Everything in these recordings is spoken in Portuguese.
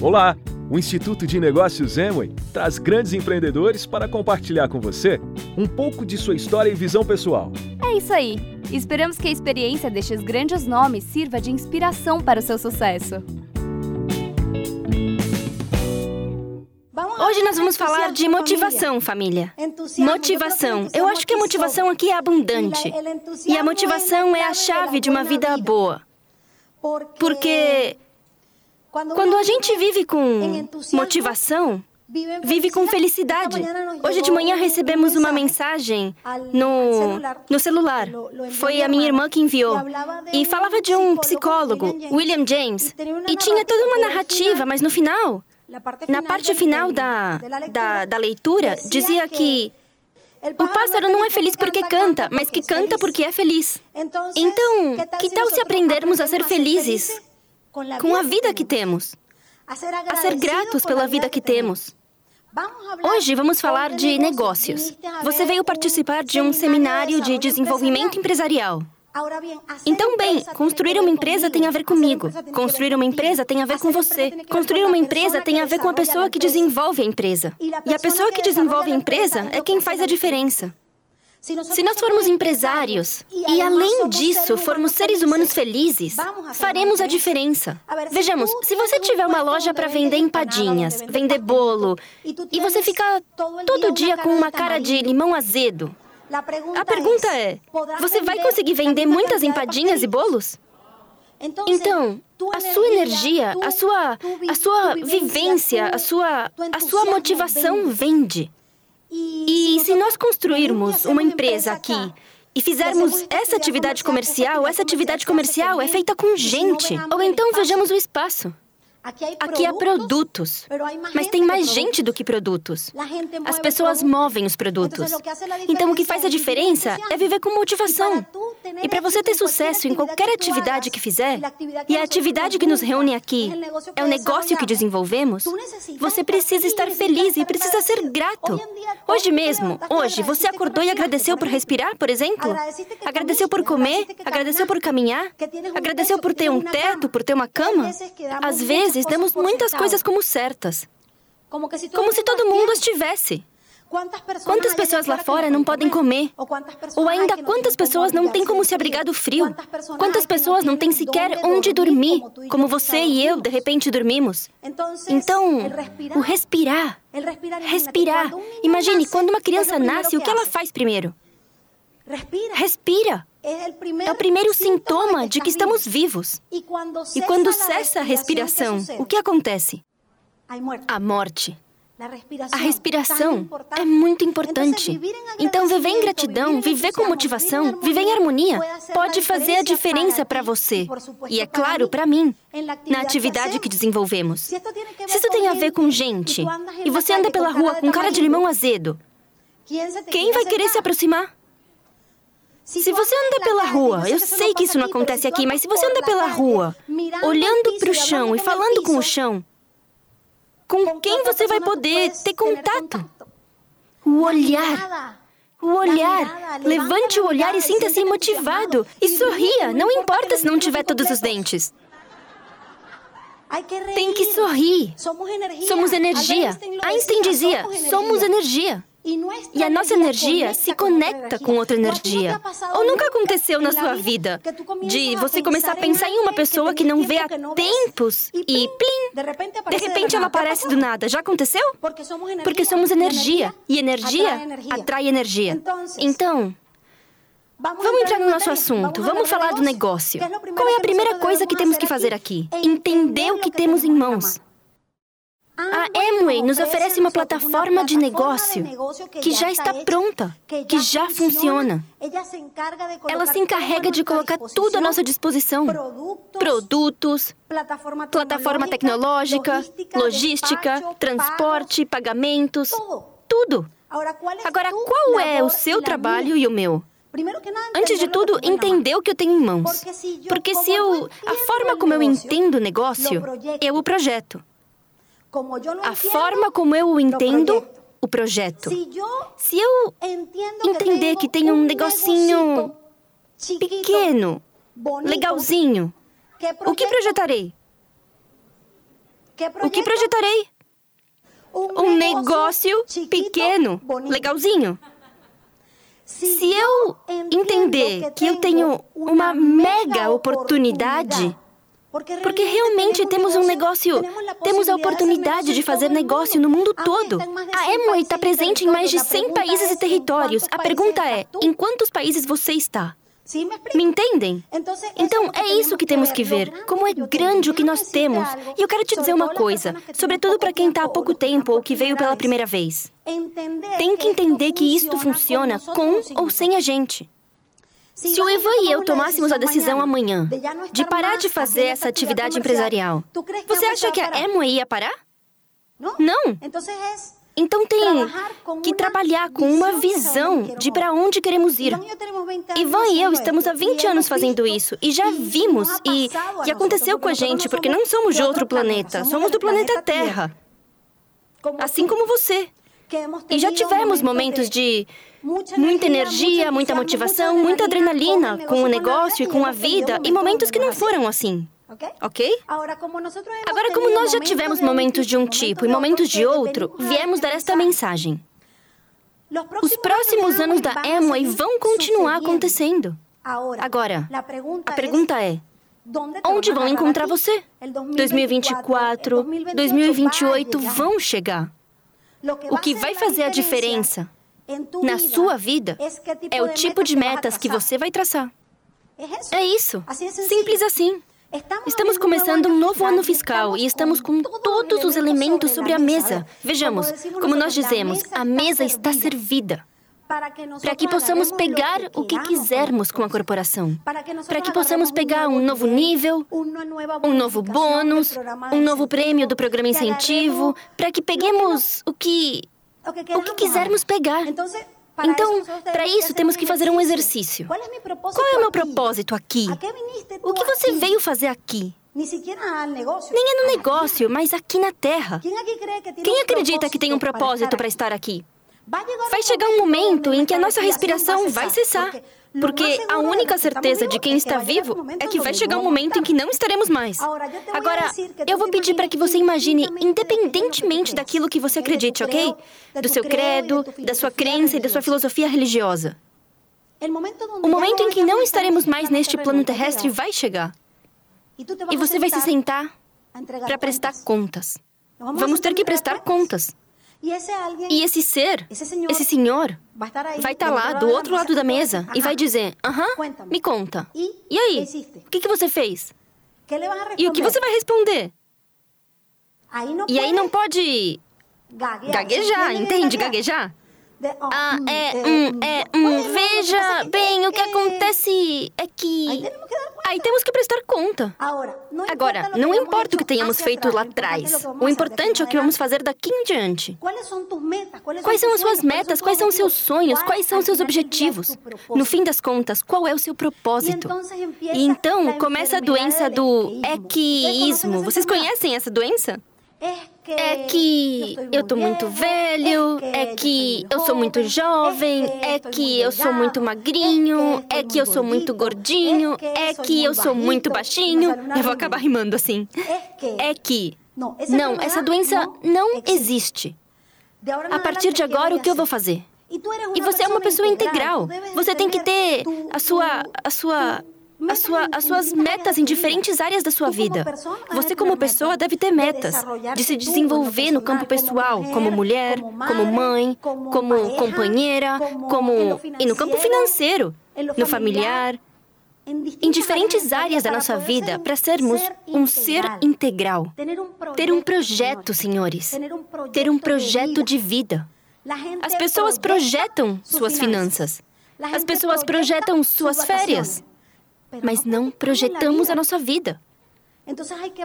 Olá! O Instituto de Negócios Emway traz grandes empreendedores para compartilhar com você um pouco de sua história e visão pessoal. É isso aí! Esperamos que a experiência destes grandes nomes sirva de inspiração para o seu sucesso. Hoje nós vamos falar de motivação, família. Motivação. Eu acho que a motivação aqui é abundante. E a motivação é a chave de uma vida boa. Porque quando a gente vive com motivação, vive com felicidade. Hoje de manhã recebemos uma mensagem no, no celular. Foi a minha irmã que enviou. E falava de um psicólogo, William James. E tinha toda uma narrativa, mas no final, na parte final da, da, da leitura, dizia que o pássaro não é feliz porque canta, mas que canta porque é feliz. Então, que tal se aprendermos a ser felizes com a vida que temos? A ser gratos pela vida que temos? Hoje vamos falar de negócios. Você veio participar de um seminário de desenvolvimento empresarial. Então, bem, construir uma empresa tem a ver comigo. Construir uma empresa tem a ver com você. Construir uma empresa tem a ver com a pessoa que desenvolve a empresa. E a pessoa que desenvolve a empresa é quem faz a diferença. Se nós formos empresários e, além disso, formos seres humanos felizes, faremos a diferença. Vejamos, se você tiver uma loja para vender empadinhas, vender bolo, e você fica todo dia com uma cara de limão azedo, a pergunta é: você vai conseguir vender muitas empadinhas e bolos? Então, a sua energia, a sua, a sua vivência, a sua, a sua motivação vende. E se nós construirmos uma empresa aqui e fizermos essa atividade comercial, essa atividade comercial é feita com gente. Ou então vejamos o espaço. Aqui há produtos, mas tem mais gente do que produtos. As pessoas movem os produtos. Então, o que faz a diferença é viver com motivação. E para você ter sucesso em qualquer atividade que fizer, e a atividade que nos reúne aqui é o negócio que desenvolvemos, você precisa estar feliz e precisa ser grato. Hoje mesmo, hoje, você acordou e agradeceu por respirar, por exemplo? Agradeceu por comer? Agradeceu por caminhar? Agradeceu por ter um teto, por ter uma cama? Às vezes, vezes damos muitas coisas como certas. Como se todo mundo as tivesse. Quantas pessoas lá fora não podem comer? Ou ainda, quantas pessoas não têm como se abrigar do frio? Quantas pessoas não têm sequer onde dormir, como você e eu de repente dormimos? Então, o respirar. Respirar. Imagine, quando uma criança nasce, o que ela faz primeiro? Respira. É o primeiro sintoma de que estamos vivos. E quando cessa a respiração, o que acontece? A morte. A respiração é muito importante. Então, viver em gratidão, viver com motivação, viver em harmonia, pode fazer a diferença para você. E é claro, para mim, na atividade que desenvolvemos. Se isso tem a ver com gente, e você anda pela rua com cara de limão azedo, quem vai querer se aproximar? Se você anda pela rua, eu sei que isso não acontece aqui, mas se você anda pela rua, olhando para o chão e falando com o chão, com quem você vai poder ter contato? O olhar. O olhar. Levante o olhar e sinta-se motivado. E sorria, não importa se não tiver todos os dentes. Tem que sorrir. Somos energia. Einstein dizia: somos energia. E a nossa energia se conecta com outra energia. Ou nunca aconteceu na sua vida de você começar a pensar em uma pessoa que não vê há tempos e plim! De repente ela aparece do nada. Já aconteceu? Porque somos energia. E energia atrai energia. Então. Vamos entrar no nosso assunto. Vamos falar do negócio. Qual é a primeira coisa que temos que fazer aqui? Entender o que temos em mãos. A Amway nos oferece uma plataforma de negócio que já está pronta, que já funciona. Ela se encarrega de colocar tudo à nossa disposição: produtos, plataforma tecnológica, logística, transporte, pagamentos, tudo. Agora, qual é o seu trabalho e o meu? Antes de tudo, entender o que eu tenho em mãos. Porque se eu. A forma como eu entendo o negócio, eu o projeto a forma como eu o entendo, o projeto. Se eu entender que tem um negocinho pequeno, legalzinho, o que projetarei? O que projetarei? Um negócio pequeno, legalzinho. Se eu entender que eu tenho uma mega oportunidade, porque realmente temos um negócio, temos a oportunidade de fazer negócio no mundo todo. A Amway está presente em mais de 100 países e territórios. A pergunta é: em quantos países você está? Me entendem? Então é isso que temos que ver. Como é grande o que nós temos. E eu quero te dizer uma coisa, sobretudo para quem está há pouco tempo ou que veio pela primeira vez. Tem que entender que isto funciona com ou sem a gente. Se o Ivan e eu tomássemos a decisão amanhã de parar de fazer essa atividade empresarial, você acha que a Amway ia parar? Não. Então tem que trabalhar com uma visão de para onde queremos ir. Ivan e eu estamos há 20 anos fazendo isso e já vimos e, e aconteceu com a gente porque não somos de outro planeta, somos do planeta Terra. Assim como você. E já tivemos momentos de muita energia, muita motivação, muita adrenalina com o negócio e com a vida e momentos que não foram assim. Ok? Agora, como nós já tivemos momentos de um tipo e momentos de outro, viemos dar esta mensagem. Os próximos anos da Amway vão continuar acontecendo. Agora, a pergunta é: onde vão encontrar você? 2024, 2028 vão chegar. O que vai fazer a diferença na sua vida é o tipo de metas que você vai traçar. É isso. Simples assim. Estamos começando um novo ano fiscal e estamos com todos os elementos sobre a mesa. Vejamos, como nós dizemos, a mesa está servida. Para que possamos pegar o que quisermos com a corporação. Para que possamos pegar um novo nível, um novo bônus, um novo prêmio do programa incentivo. Para que peguemos o que. o que quisermos pegar. Então, para isso, temos que fazer um exercício. Qual é o meu propósito aqui? O que você veio fazer aqui? Nem é no negócio, mas aqui na Terra. Quem acredita que tem um propósito para estar aqui? Vai chegar um momento em que a nossa respiração vai cessar. Porque a única certeza de quem está vivo é que vai chegar um momento em que não estaremos mais. Agora, eu vou pedir para que você imagine, independentemente daquilo que você acredite, ok? Do seu credo, da sua crença e da sua filosofia religiosa. O momento em que não estaremos mais neste plano terrestre vai chegar. E você vai se sentar para prestar contas. Vamos ter que prestar contas. E esse ser, esse senhor, vai estar tá lá do outro lado da mesa e vai dizer: Aham, me conta. E aí? O que, que você fez? E o que você vai responder? E aí não pode gaguejar, entende? Gaguejar? Ah, é, um, é, um, veja bem, o que acontece é que. Aí temos que prestar conta. Agora, não importa o que tenhamos feito lá atrás. O importante é o que vamos fazer daqui em diante. Quais são as suas metas? Quais são os seus sonhos? Quais são os seus objetivos? No fim das contas, qual é o seu propósito? E então começa a doença do equiismo. Vocês conhecem essa doença? É que eu tô muito velho, é que eu sou muito jovem, é que eu sou muito magrinho, é que eu sou muito gordinho, é que eu sou muito baixinho. Eu vou acabar rimando assim. É que. Não, essa doença não existe. A partir de agora, o que eu vou fazer? E você é uma pessoa integral. Você tem que ter a sua. a sua sua, as suas metas em diferentes áreas da sua vida. Você, como pessoa, deve ter metas de se desenvolver no campo pessoal, como mulher, como mãe, como companheira, como. e no campo financeiro, no familiar. Em diferentes áreas da nossa vida, para sermos um ser integral. Ter um projeto, senhores. Ter um projeto de vida. As pessoas projetam suas finanças. As pessoas projetam suas férias mas não projetamos a nossa vida.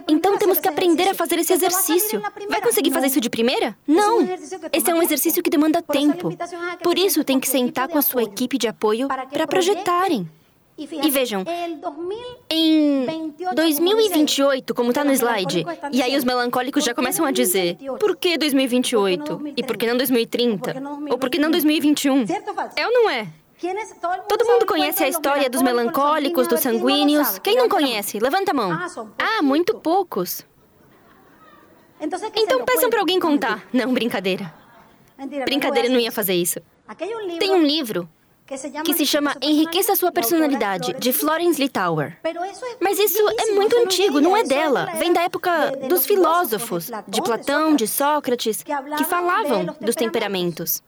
Então temos que aprender a fazer esse exercício. Vai conseguir fazer isso de primeira? Não! Esse é um exercício que demanda tempo. Por isso, tem que sentar com a sua equipe de apoio para projetarem. E vejam, em 2028, como está no slide, e aí os melancólicos já começam a dizer: por que 2028? E por que não 2030? Ou por que não 2021? É ou não é? Todo mundo conhece a história dos melancólicos, dos sanguíneos. Quem não conhece? Levanta a mão. Ah, muito poucos. Então peçam para alguém contar. Não, brincadeira. Brincadeira, não ia fazer isso. Tem um livro que se chama Enriqueça Sua Personalidade, de Florence Littauer. Mas isso é muito antigo, não é dela. Vem da época dos filósofos, de Platão, de Sócrates, que falavam dos temperamentos.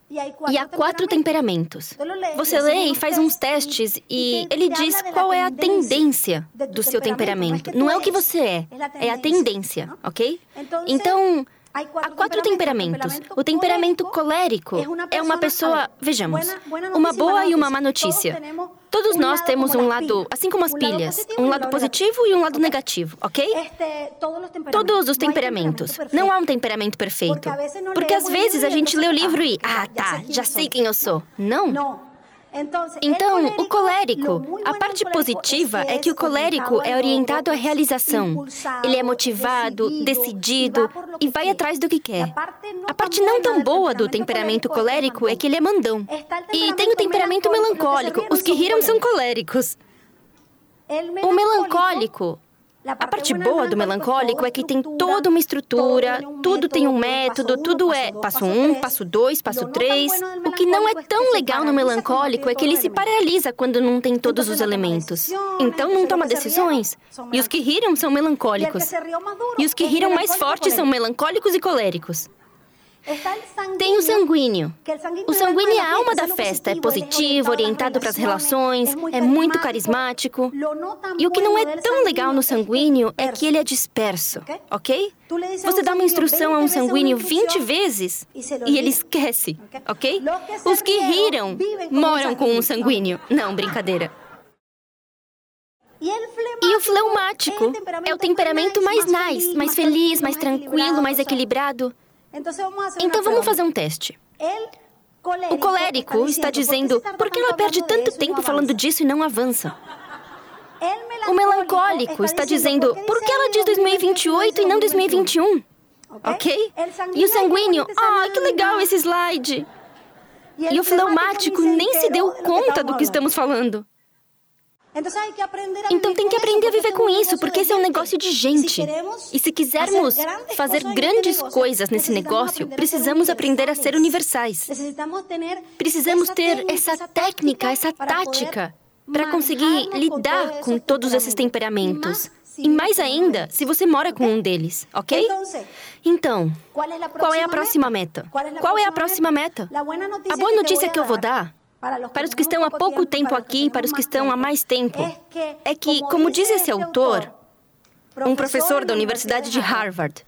E há quatro temperamentos. Você lê e faz uns testes e ele diz qual é a tendência do seu temperamento. Não é o que você é, é a tendência, ok? Então. Há quatro temperamentos. O temperamento colérico é uma pessoa, vejamos, uma boa e uma má notícia. Todos nós temos um lado, assim como as pilhas, um lado positivo e um lado negativo, ok? Todos os temperamentos. Não há um temperamento perfeito. Porque às vezes a gente lê o livro e, ah, tá, já sei quem eu sou. Não. Então, o colérico, a parte positiva é que o colérico é orientado à realização. Ele é motivado, decidido e vai atrás do que quer. A parte não tão boa do temperamento colérico é que ele é mandão. E tem o temperamento melancólico. Os que riram são coléricos. O melancólico a parte boa do melancólico é que tem toda uma estrutura, tudo tem um método, tudo é passo um, passo dois, passo três. O que não é tão legal no melancólico é que ele se paralisa quando não tem todos os elementos. Então não toma decisões. E os que riram são melancólicos. E os que riram mais fortes são melancólicos e coléricos. Tem o sanguíneo. O sanguíneo é a alma da festa, é positivo, orientado para as relações, é muito carismático. E o que não é tão legal no sanguíneo é que ele é disperso, ok? Você dá uma instrução a um sanguíneo 20 vezes e ele esquece, ok? Os que riram moram com um sanguíneo. Não, brincadeira. E o fleumático é o temperamento mais nice, mais feliz, mais tranquilo, mais equilibrado. Então vamos fazer um teste. O colérico está dizendo: por que ela perde tanto tempo falando disso e não avança? O melancólico está dizendo: por que ela diz 2028 e não 2021? Ok? E o sanguíneo: ah, que legal esse slide! E o fleumático nem se deu conta do que estamos falando. Então tem que aprender a viver com isso, porque esse é um negócio de gente. E se quisermos fazer grandes coisas nesse negócio, precisamos aprender a ser universais. Precisamos ter essa técnica, essa tática, para conseguir lidar com todos esses temperamentos. E mais ainda, se você mora com um deles, ok? Então, qual é a próxima meta? Qual é a próxima meta? A boa notícia que eu vou dar para os que estão há pouco tempo aqui, para os que estão há mais tempo, é que, como diz esse autor, um professor da Universidade de Harvard,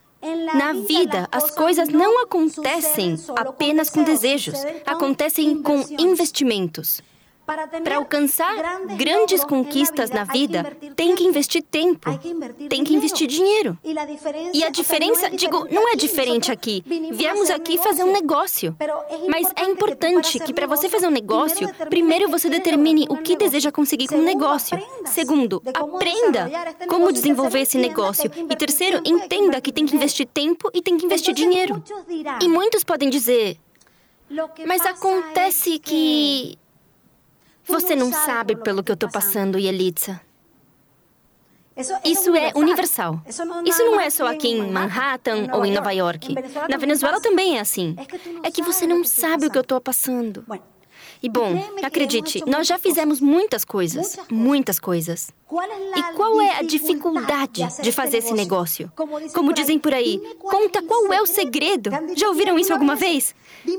na vida, as coisas não acontecem apenas com desejos, acontecem com investimentos. Para alcançar grandes conquistas na vida, tem que investir tempo, tem que investir dinheiro. E a diferença, digo, não é diferente aqui. Viemos aqui fazer um negócio. Mas é importante que para você fazer um negócio, primeiro você determine o que deseja conseguir com o negócio. Segundo, aprenda como desenvolver esse negócio. E terceiro, entenda que tem que investir tempo e tem que investir dinheiro. E muitos podem dizer, mas acontece que você não sabe pelo que eu estou passando, Yelitsa. Isso é universal. Isso não é só aqui em Manhattan ou em Nova York. Na Venezuela também é assim. É que você não sabe o que eu estou passando. E bom, acredite, nós já fizemos muitas coisas, muitas coisas. E qual é a dificuldade de fazer esse negócio? Como dizem por aí, conta qual é o segredo. Já ouviram isso alguma vez?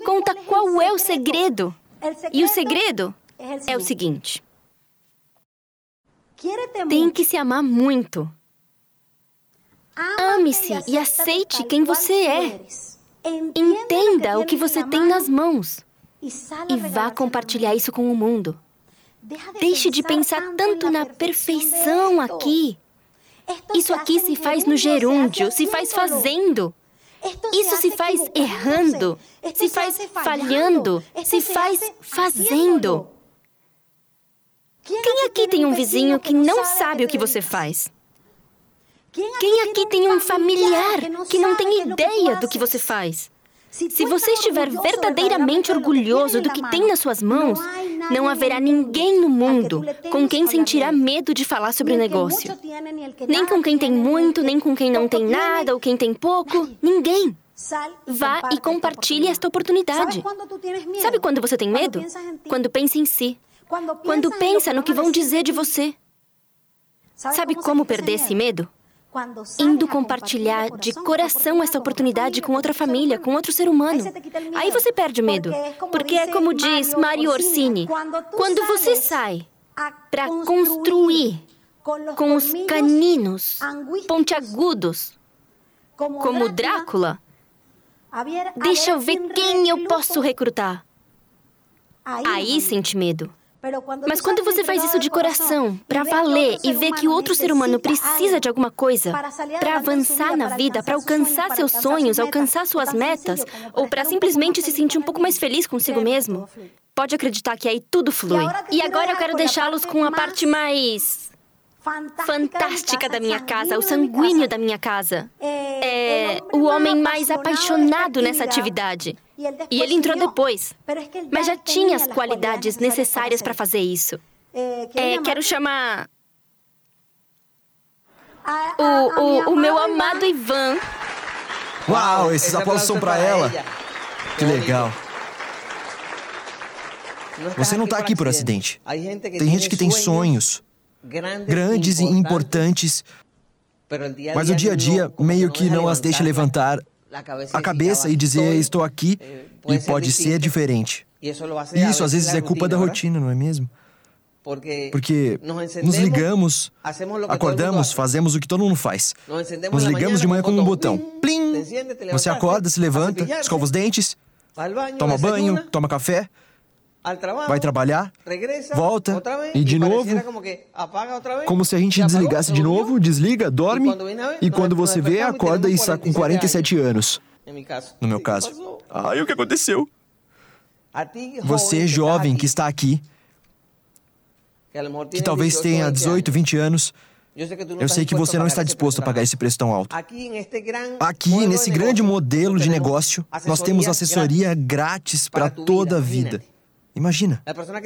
Conta qual é o segredo. E o segredo é o seguinte: tem que se amar muito. Ame-se e aceite quem você é. Entenda o que você tem nas mãos e vá compartilhar isso com o mundo. Deixe de pensar tanto na perfeição aqui. Isso aqui se faz no gerúndio, se faz fazendo. Isso se faz errando, se faz falhando, se faz fazendo. Quem aqui tem um vizinho que não sabe o que você faz? Quem aqui tem um familiar que não tem ideia do que você faz? Se você estiver verdadeiramente orgulhoso do que tem nas suas mãos, não haverá ninguém no mundo com quem sentirá medo de falar sobre o negócio. Nem com quem tem muito, nem com quem não tem nada ou quem tem pouco. Ninguém. Vá e compartilhe esta oportunidade. Sabe quando você tem medo? Quando pensa em si. Quando pensa no que vão dizer de você. Sabe como perder esse medo? Indo compartilhar de coração essa oportunidade com outra família, com outro ser humano. Aí você perde medo. Porque é como diz Mario Orsini: quando você sai para construir com os caninos pontiagudos, como Drácula, deixa eu ver quem eu posso recrutar. Aí sente medo. Mas quando você faz isso de coração, para valer e ver que o outro ser humano precisa de alguma coisa para avançar na vida, para alcançar seus sonhos, alcançar suas metas, ou para simplesmente se sentir um pouco mais feliz consigo mesmo, pode acreditar que aí tudo flui. E agora eu quero deixá-los com a parte mais fantástica da minha casa, o sanguíneo da minha casa. É o homem mais apaixonado nessa atividade. E ele entrou depois, mas já tinha as qualidades necessárias para fazer isso. É, quero chamar. O, o, o meu amado Ivan. Uau, esses aplausos são para ela. Que legal. Você não está aqui por acidente. Tem gente que tem sonhos grandes e importantes, mas o dia a dia meio que não as deixa levantar a cabeça e dizer estou aqui eh, e pode ser diferente. E isso às vezes é culpa da rotina, não é mesmo? Porque nos ligamos, acordamos, fazemos o que todo mundo faz. Nos ligamos de manhã com um botão. Plim! Você acorda, se levanta, escova os dentes, toma banho, toma café, vai trabalhar, volta? e de novo, como se a gente desligasse de novo, desliga, dorme. e quando você vê, acorda e está com 47 anos. No meu caso. E o que aconteceu? Você, jovem que está aqui, que talvez tenha 18, 20 anos, eu sei que você não está disposto a pagar esse preço tão alto. Aqui, nesse grande modelo de negócio, nós temos assessoria grátis para toda a vida. Imagina,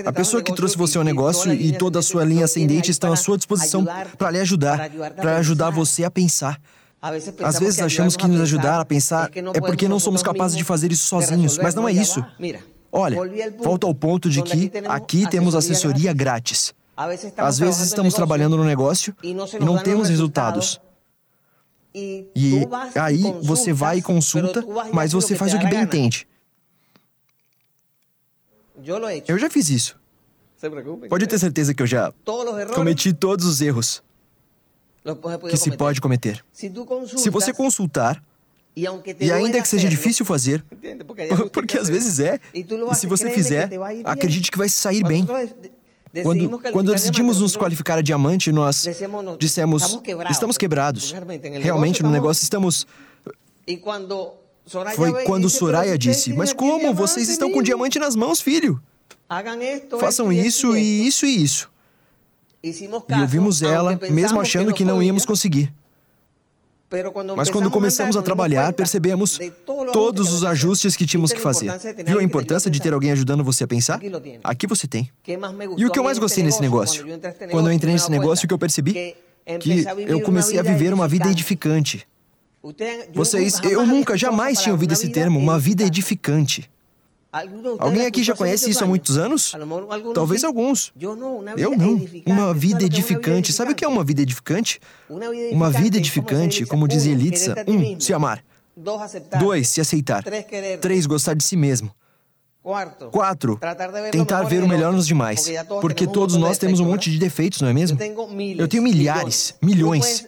a pessoa que trouxe você ao negócio e toda a sua linha ascendente estão à sua disposição para lhe ajudar, para ajudar você a pensar. Às vezes achamos que nos ajudar a pensar é porque não somos capazes de fazer isso sozinhos, mas não é isso. Olha, volta ao ponto de que aqui temos assessoria grátis. Às vezes estamos trabalhando no negócio e não temos resultados. E aí você vai e consulta, mas você faz o que bem entende. Eu já fiz isso. Pode ter certeza que eu já cometi todos os erros que se pode cometer. Se você consultar, e ainda que seja difícil fazer, porque às vezes é, e se você fizer, acredite que vai sair bem. Quando, quando decidimos nos qualificar a diamante, nós dissemos: estamos quebrados. Realmente, no negócio estamos. Foi quando Soraya disse: Mas como? Vocês estão com diamante nas mãos, filho. Façam isso e isso e isso. E ouvimos ela, mesmo achando que não íamos conseguir. Mas quando começamos a trabalhar, percebemos todos os ajustes que tínhamos que fazer. Viu a importância de ter alguém ajudando você a pensar? Aqui você tem. E o que eu mais gostei nesse negócio? Quando eu entrei nesse negócio, o que eu percebi? Que eu comecei a viver uma vida edificante. Vocês, eu nunca, jamais tinha ouvido esse termo, uma vida edificante. Alguém aqui já conhece isso há muitos anos? Talvez alguns. Eu não. Uma vida edificante. Sabe o que é uma vida edificante? Uma vida edificante, como dizia Elitsa, um, se amar. Dois, se aceitar. Três, gostar de si mesmo. Quatro, tentar ver o melhor nos demais. Porque todos nós temos um monte de defeitos, não é mesmo? Eu tenho milhares, milhões.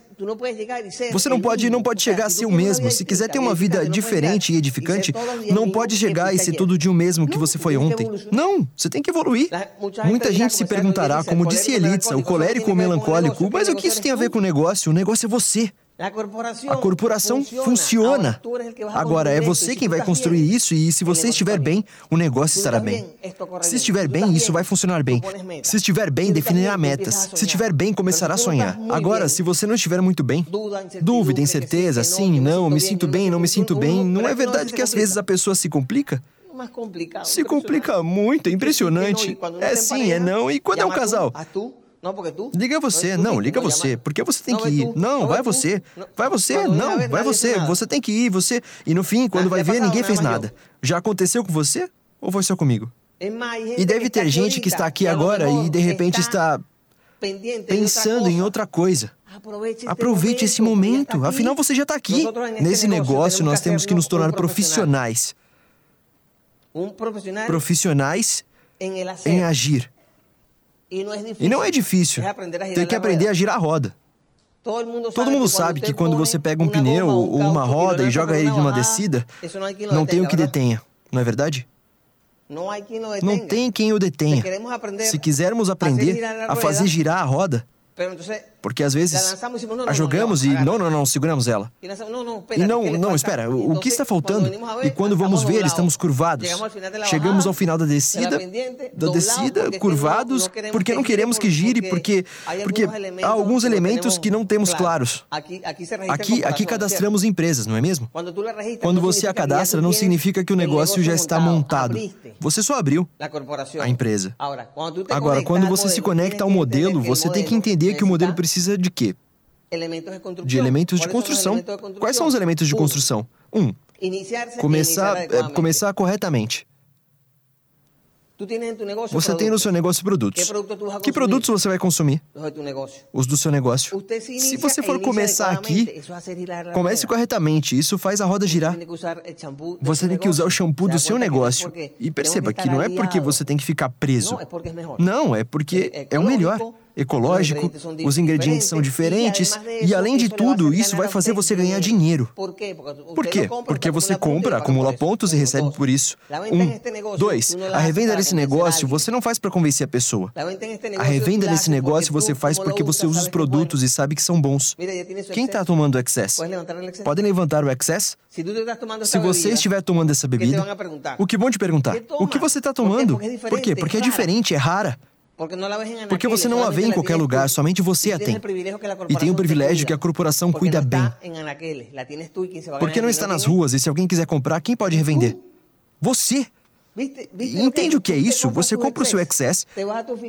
Você não pode, não pode chegar a ser o mesmo. Se quiser ter uma vida diferente e edificante, não pode chegar e ser tudo de um mesmo que você foi ontem. Não, você tem que evoluir. Muita gente se perguntará, como disse Elitsa, o colérico ou melancólico, mas o que isso tem a ver com o negócio? O negócio é você. A corporação funciona. Agora, é você quem vai construir isso e se você estiver bem, o negócio estará bem. Se estiver bem, isso vai funcionar bem. Se estiver bem, definirá metas. Se estiver bem, começará a sonhar. Agora, se você não estiver muito bem, dúvida, incerteza, sim, não, me sinto bem, não me sinto bem, não é verdade que às vezes a pessoa se complica? Se complica muito, é impressionante. É sim, é não, e quando é um casal? Liga você, não, liga você. Porque você tem que ir. Não, vai você. Vai você, não, vai você. Você tem que ir, você. E no fim, quando vai ver, ninguém fez nada. Já aconteceu com você? Ou foi só comigo? E deve ter gente que está aqui agora e de repente está pensando em outra coisa. Aproveite esse momento, afinal você já está aqui. Nesse negócio, nós temos que nos tornar profissionais. Profissionais em agir. E não é difícil. Tem que aprender a girar a roda. Todo mundo sabe que quando você pega um pneu ou uma roda e joga ele numa descida, não tem o que detenha, não é verdade? Não tem quem o detenha. Se quisermos aprender a fazer girar a roda, porque às vezes a jogamos e não, não, não, seguramos ela. E não, não, espera, o que está faltando? E quando vamos ver, estamos curvados. Chegamos ao final da descida, da descida, curvados, porque não queremos que gire, porque, porque há alguns elementos que não temos claros. Aqui, aqui cadastramos empresas, não é mesmo? Quando você a cadastra, não significa que o negócio já está montado. Você só abriu a empresa. Agora, quando você se conecta ao modelo, você tem que entender que o modelo precisa precisa de quê? De elementos de construção. Quais são os elementos de construção? Um, começar, é, começar corretamente. Você tem no seu negócio produtos. Que produtos você vai consumir? Os do seu negócio. Se você for começar aqui, comece corretamente. Isso faz a roda girar. Você tem que usar o shampoo do seu negócio. E perceba que não é porque você tem que ficar preso. Não, é porque é o melhor ecológico, os ingredientes são diferentes e, além de tudo, isso vai fazer você ganhar dinheiro. Por quê? Porque você compra, acumula pontos e recebe por isso. Um. Dois. A revenda desse negócio você não faz para convencer a pessoa. A revenda desse negócio você faz porque você usa os produtos e sabe que são bons. Quem está tomando o excess? Podem levantar o excess? Se você estiver tomando essa bebida, o que vão te perguntar? O que você está tomando? Por quê? Porque é diferente, é rara. Porque você não a vê em qualquer lugar, somente você a tem. E tem o privilégio que a corporação cuida bem. Porque não está nas ruas e se alguém quiser comprar, quem pode revender? Você! Entende o que é isso? Você compra o seu excess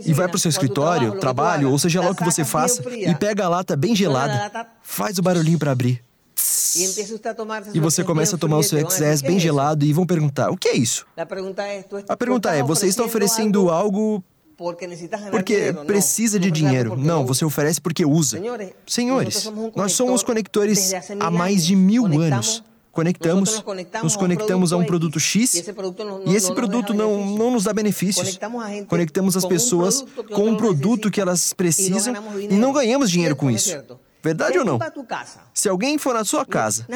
e vai para o seu escritório, trabalho, ou seja lá o que você faça, e pega a lata bem gelada, faz o barulhinho para abrir. E você começa a tomar o seu excess bem gelado e vão perguntar: o que é isso? A pergunta é: você está oferecendo algo porque precisa de dinheiro. Não, você oferece porque usa. Senhores, nós somos conectores há mais de mil anos. Conectamos, nos conectamos a um produto X e esse produto não, não nos dá benefícios. Conectamos as pessoas com um produto que elas precisam e não ganhamos dinheiro com isso. Verdade ou não? Se alguém for na sua casa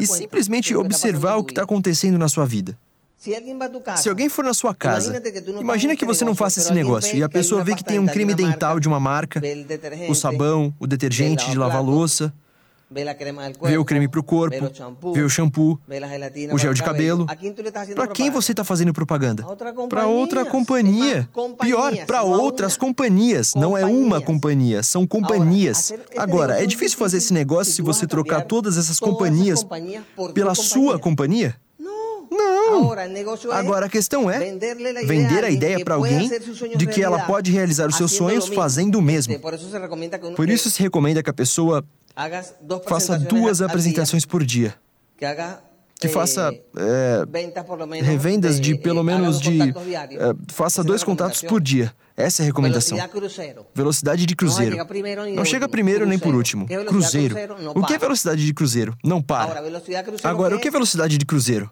e simplesmente observar o que está acontecendo na sua vida, se alguém for na sua casa, imagina que você não faça esse negócio e a pessoa vê que tem um creme dental de uma marca, o sabão, o detergente de lavar louça, vê o creme para o corpo, vê o shampoo, o gel de cabelo. Para quem você está fazendo propaganda? Para outra companhia. Pior, para outras companhias. Não é uma companhia, são companhias. Agora, é difícil fazer esse negócio se você trocar todas essas companhias pela sua companhia? Não. Agora a questão é vender a ideia para alguém de que ela pode realizar os seus sonhos fazendo o mesmo. Por isso se recomenda que a pessoa faça duas apresentações por dia. Que faça é, revendas de pelo menos de. É, faça dois contatos por dia. Essa é a recomendação. Velocidade de cruzeiro. Não chega primeiro nem por último. Cruzeiro. O que é velocidade de cruzeiro? Não para. Agora, o que é velocidade de cruzeiro?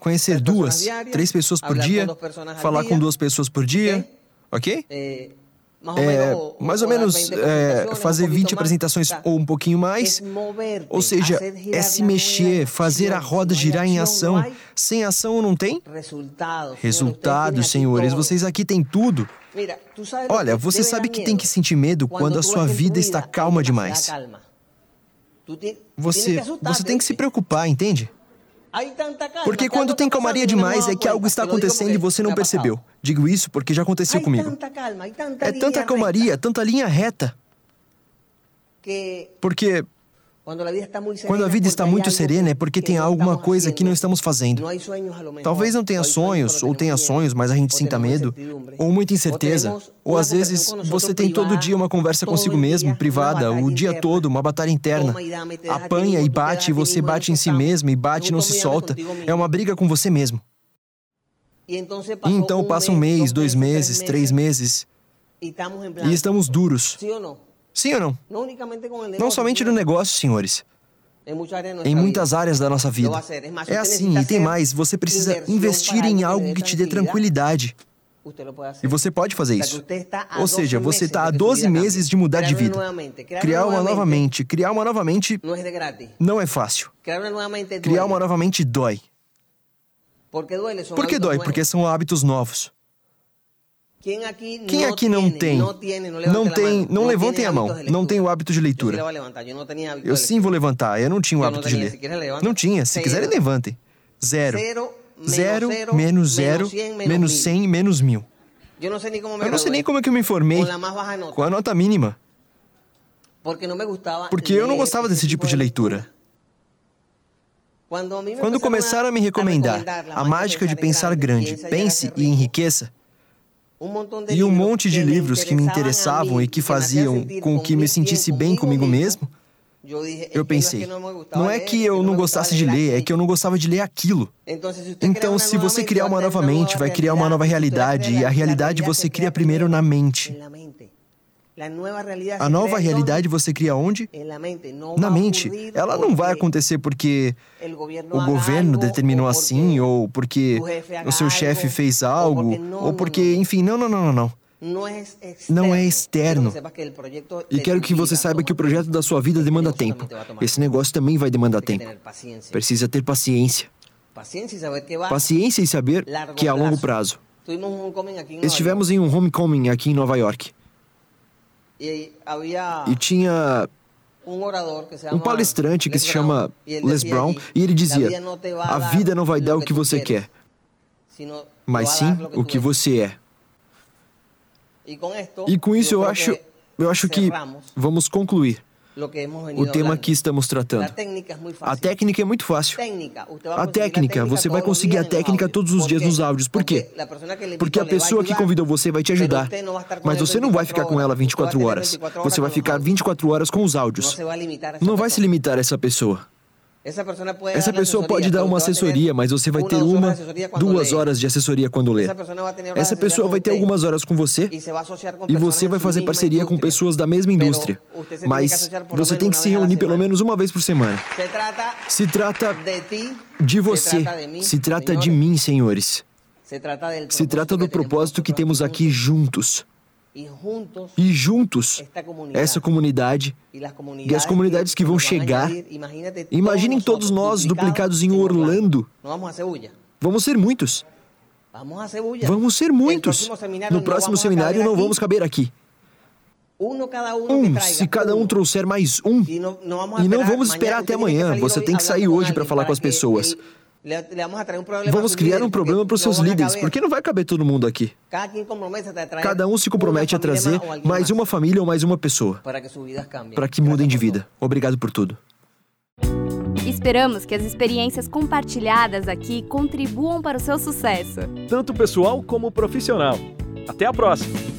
Conhecer duas, três pessoas por dia, falar com duas pessoas por dia, ok? é, mais ou menos é, fazer 20 apresentações ou um pouquinho mais. Ou seja, é se mexer, fazer a roda girar em ação. Sem ação não tem? Resultados, senhores. Vocês aqui têm tudo. Olha, você sabe que tem que sentir medo quando a sua vida está calma demais. Você, você tem que se preocupar, entende? Porque quando tem calmaria demais é que algo está acontecendo e você não percebeu. Digo isso porque já aconteceu comigo. É tanta calmaria, tanta linha reta. Porque quando a vida está muito serena é porque tem alguma coisa que não estamos fazendo. Talvez não tenha sonhos, ou tenha sonhos, mas a gente sinta medo, ou muita incerteza. Ou às vezes você tem todo dia uma conversa consigo mesmo, privada, o dia todo, uma batalha interna. Apanha e bate, e você bate em si mesmo, e bate e não se solta. É uma briga com você mesmo. E então passa um mês, dois meses, três meses, e estamos duros. Sim ou não? Não somente no negócio, senhores. Em muitas áreas da nossa vida. É assim, e tem mais: você precisa investir em algo que te dê tranquilidade. E você pode fazer isso. Ou seja, você está há 12 meses de mudar de vida. Criar uma nova mente. Criar uma nova mente não é fácil. Criar uma nova mente dói. Por que dói? Porque são hábitos novos. Quem aqui não tem? Não tem, não levantem a mão. Não tem o hábito de leitura. Eu sim vou levantar. Eu não tinha o hábito de ler. Não tinha. Se quiserem, levantem. Zero. Zero, menos zero, menos cem, menos mil. Eu não sei nem como é que eu me informei. Com a nota mínima. Porque eu não gostava desse tipo de leitura. Quando começaram a me recomendar a mágica de pensar grande, pense e enriqueça, e um monte de livros que me interessavam e que faziam com que me sentisse bem comigo mesmo, eu pensei, não é que eu não gostasse de ler, é que eu não gostava de ler aquilo. Então, se você criar uma nova mente, vai criar uma nova realidade, e a realidade você cria primeiro na mente. A nova realidade você cria onde? Na mente. Ela não vai acontecer porque o governo determinou assim, ou porque o seu chefe fez algo, ou porque, enfim, não, não, não, não, não. Não é externo. E quero que você saiba que o projeto da sua vida demanda tempo. Esse negócio também vai demandar tempo. Precisa ter paciência. Paciência e saber que é a longo prazo. Estivemos em um homecoming aqui em Nova York. E tinha um palestrante que se chama Les Brown e ele dizia: A vida não vai dar o que você quer, mas sim o que você é. E com isso eu acho, eu acho que vamos concluir o tema que estamos tratando. A técnica é muito fácil. A técnica, você vai conseguir a técnica todos os dias nos áudios. Por quê? Porque a pessoa que convidou você vai te ajudar. Mas você não vai ficar com ela 24 horas. Você vai ficar 24 horas com os áudios. Não vai se limitar a essa pessoa. Essa pessoa pode dar uma assessoria, mas você vai ter uma, duas horas de assessoria quando ler. Essa pessoa vai ter algumas horas com você e você vai fazer parceria com pessoas da mesma indústria. Mas você tem que se reunir pelo menos uma vez por semana. Se trata de você. Se trata de mim, senhores. Se trata do propósito que temos aqui juntos. E juntos, essa comunidade e as comunidades que vão chegar, imaginem todos nós duplicados em Orlando. Vamos ser muitos. Vamos ser muitos. No próximo seminário não vamos caber aqui. Um, se cada um trouxer mais um. E não vamos esperar até amanhã. Você tem que sair hoje para falar com as pessoas. Vamos criar um problema para os seus líderes, porque não vai caber todo mundo aqui. Cada um se compromete a trazer mais uma família ou mais uma pessoa para que mudem de vida. Obrigado por tudo. Esperamos que as experiências compartilhadas aqui contribuam para o seu sucesso, tanto pessoal como profissional. Até a próxima!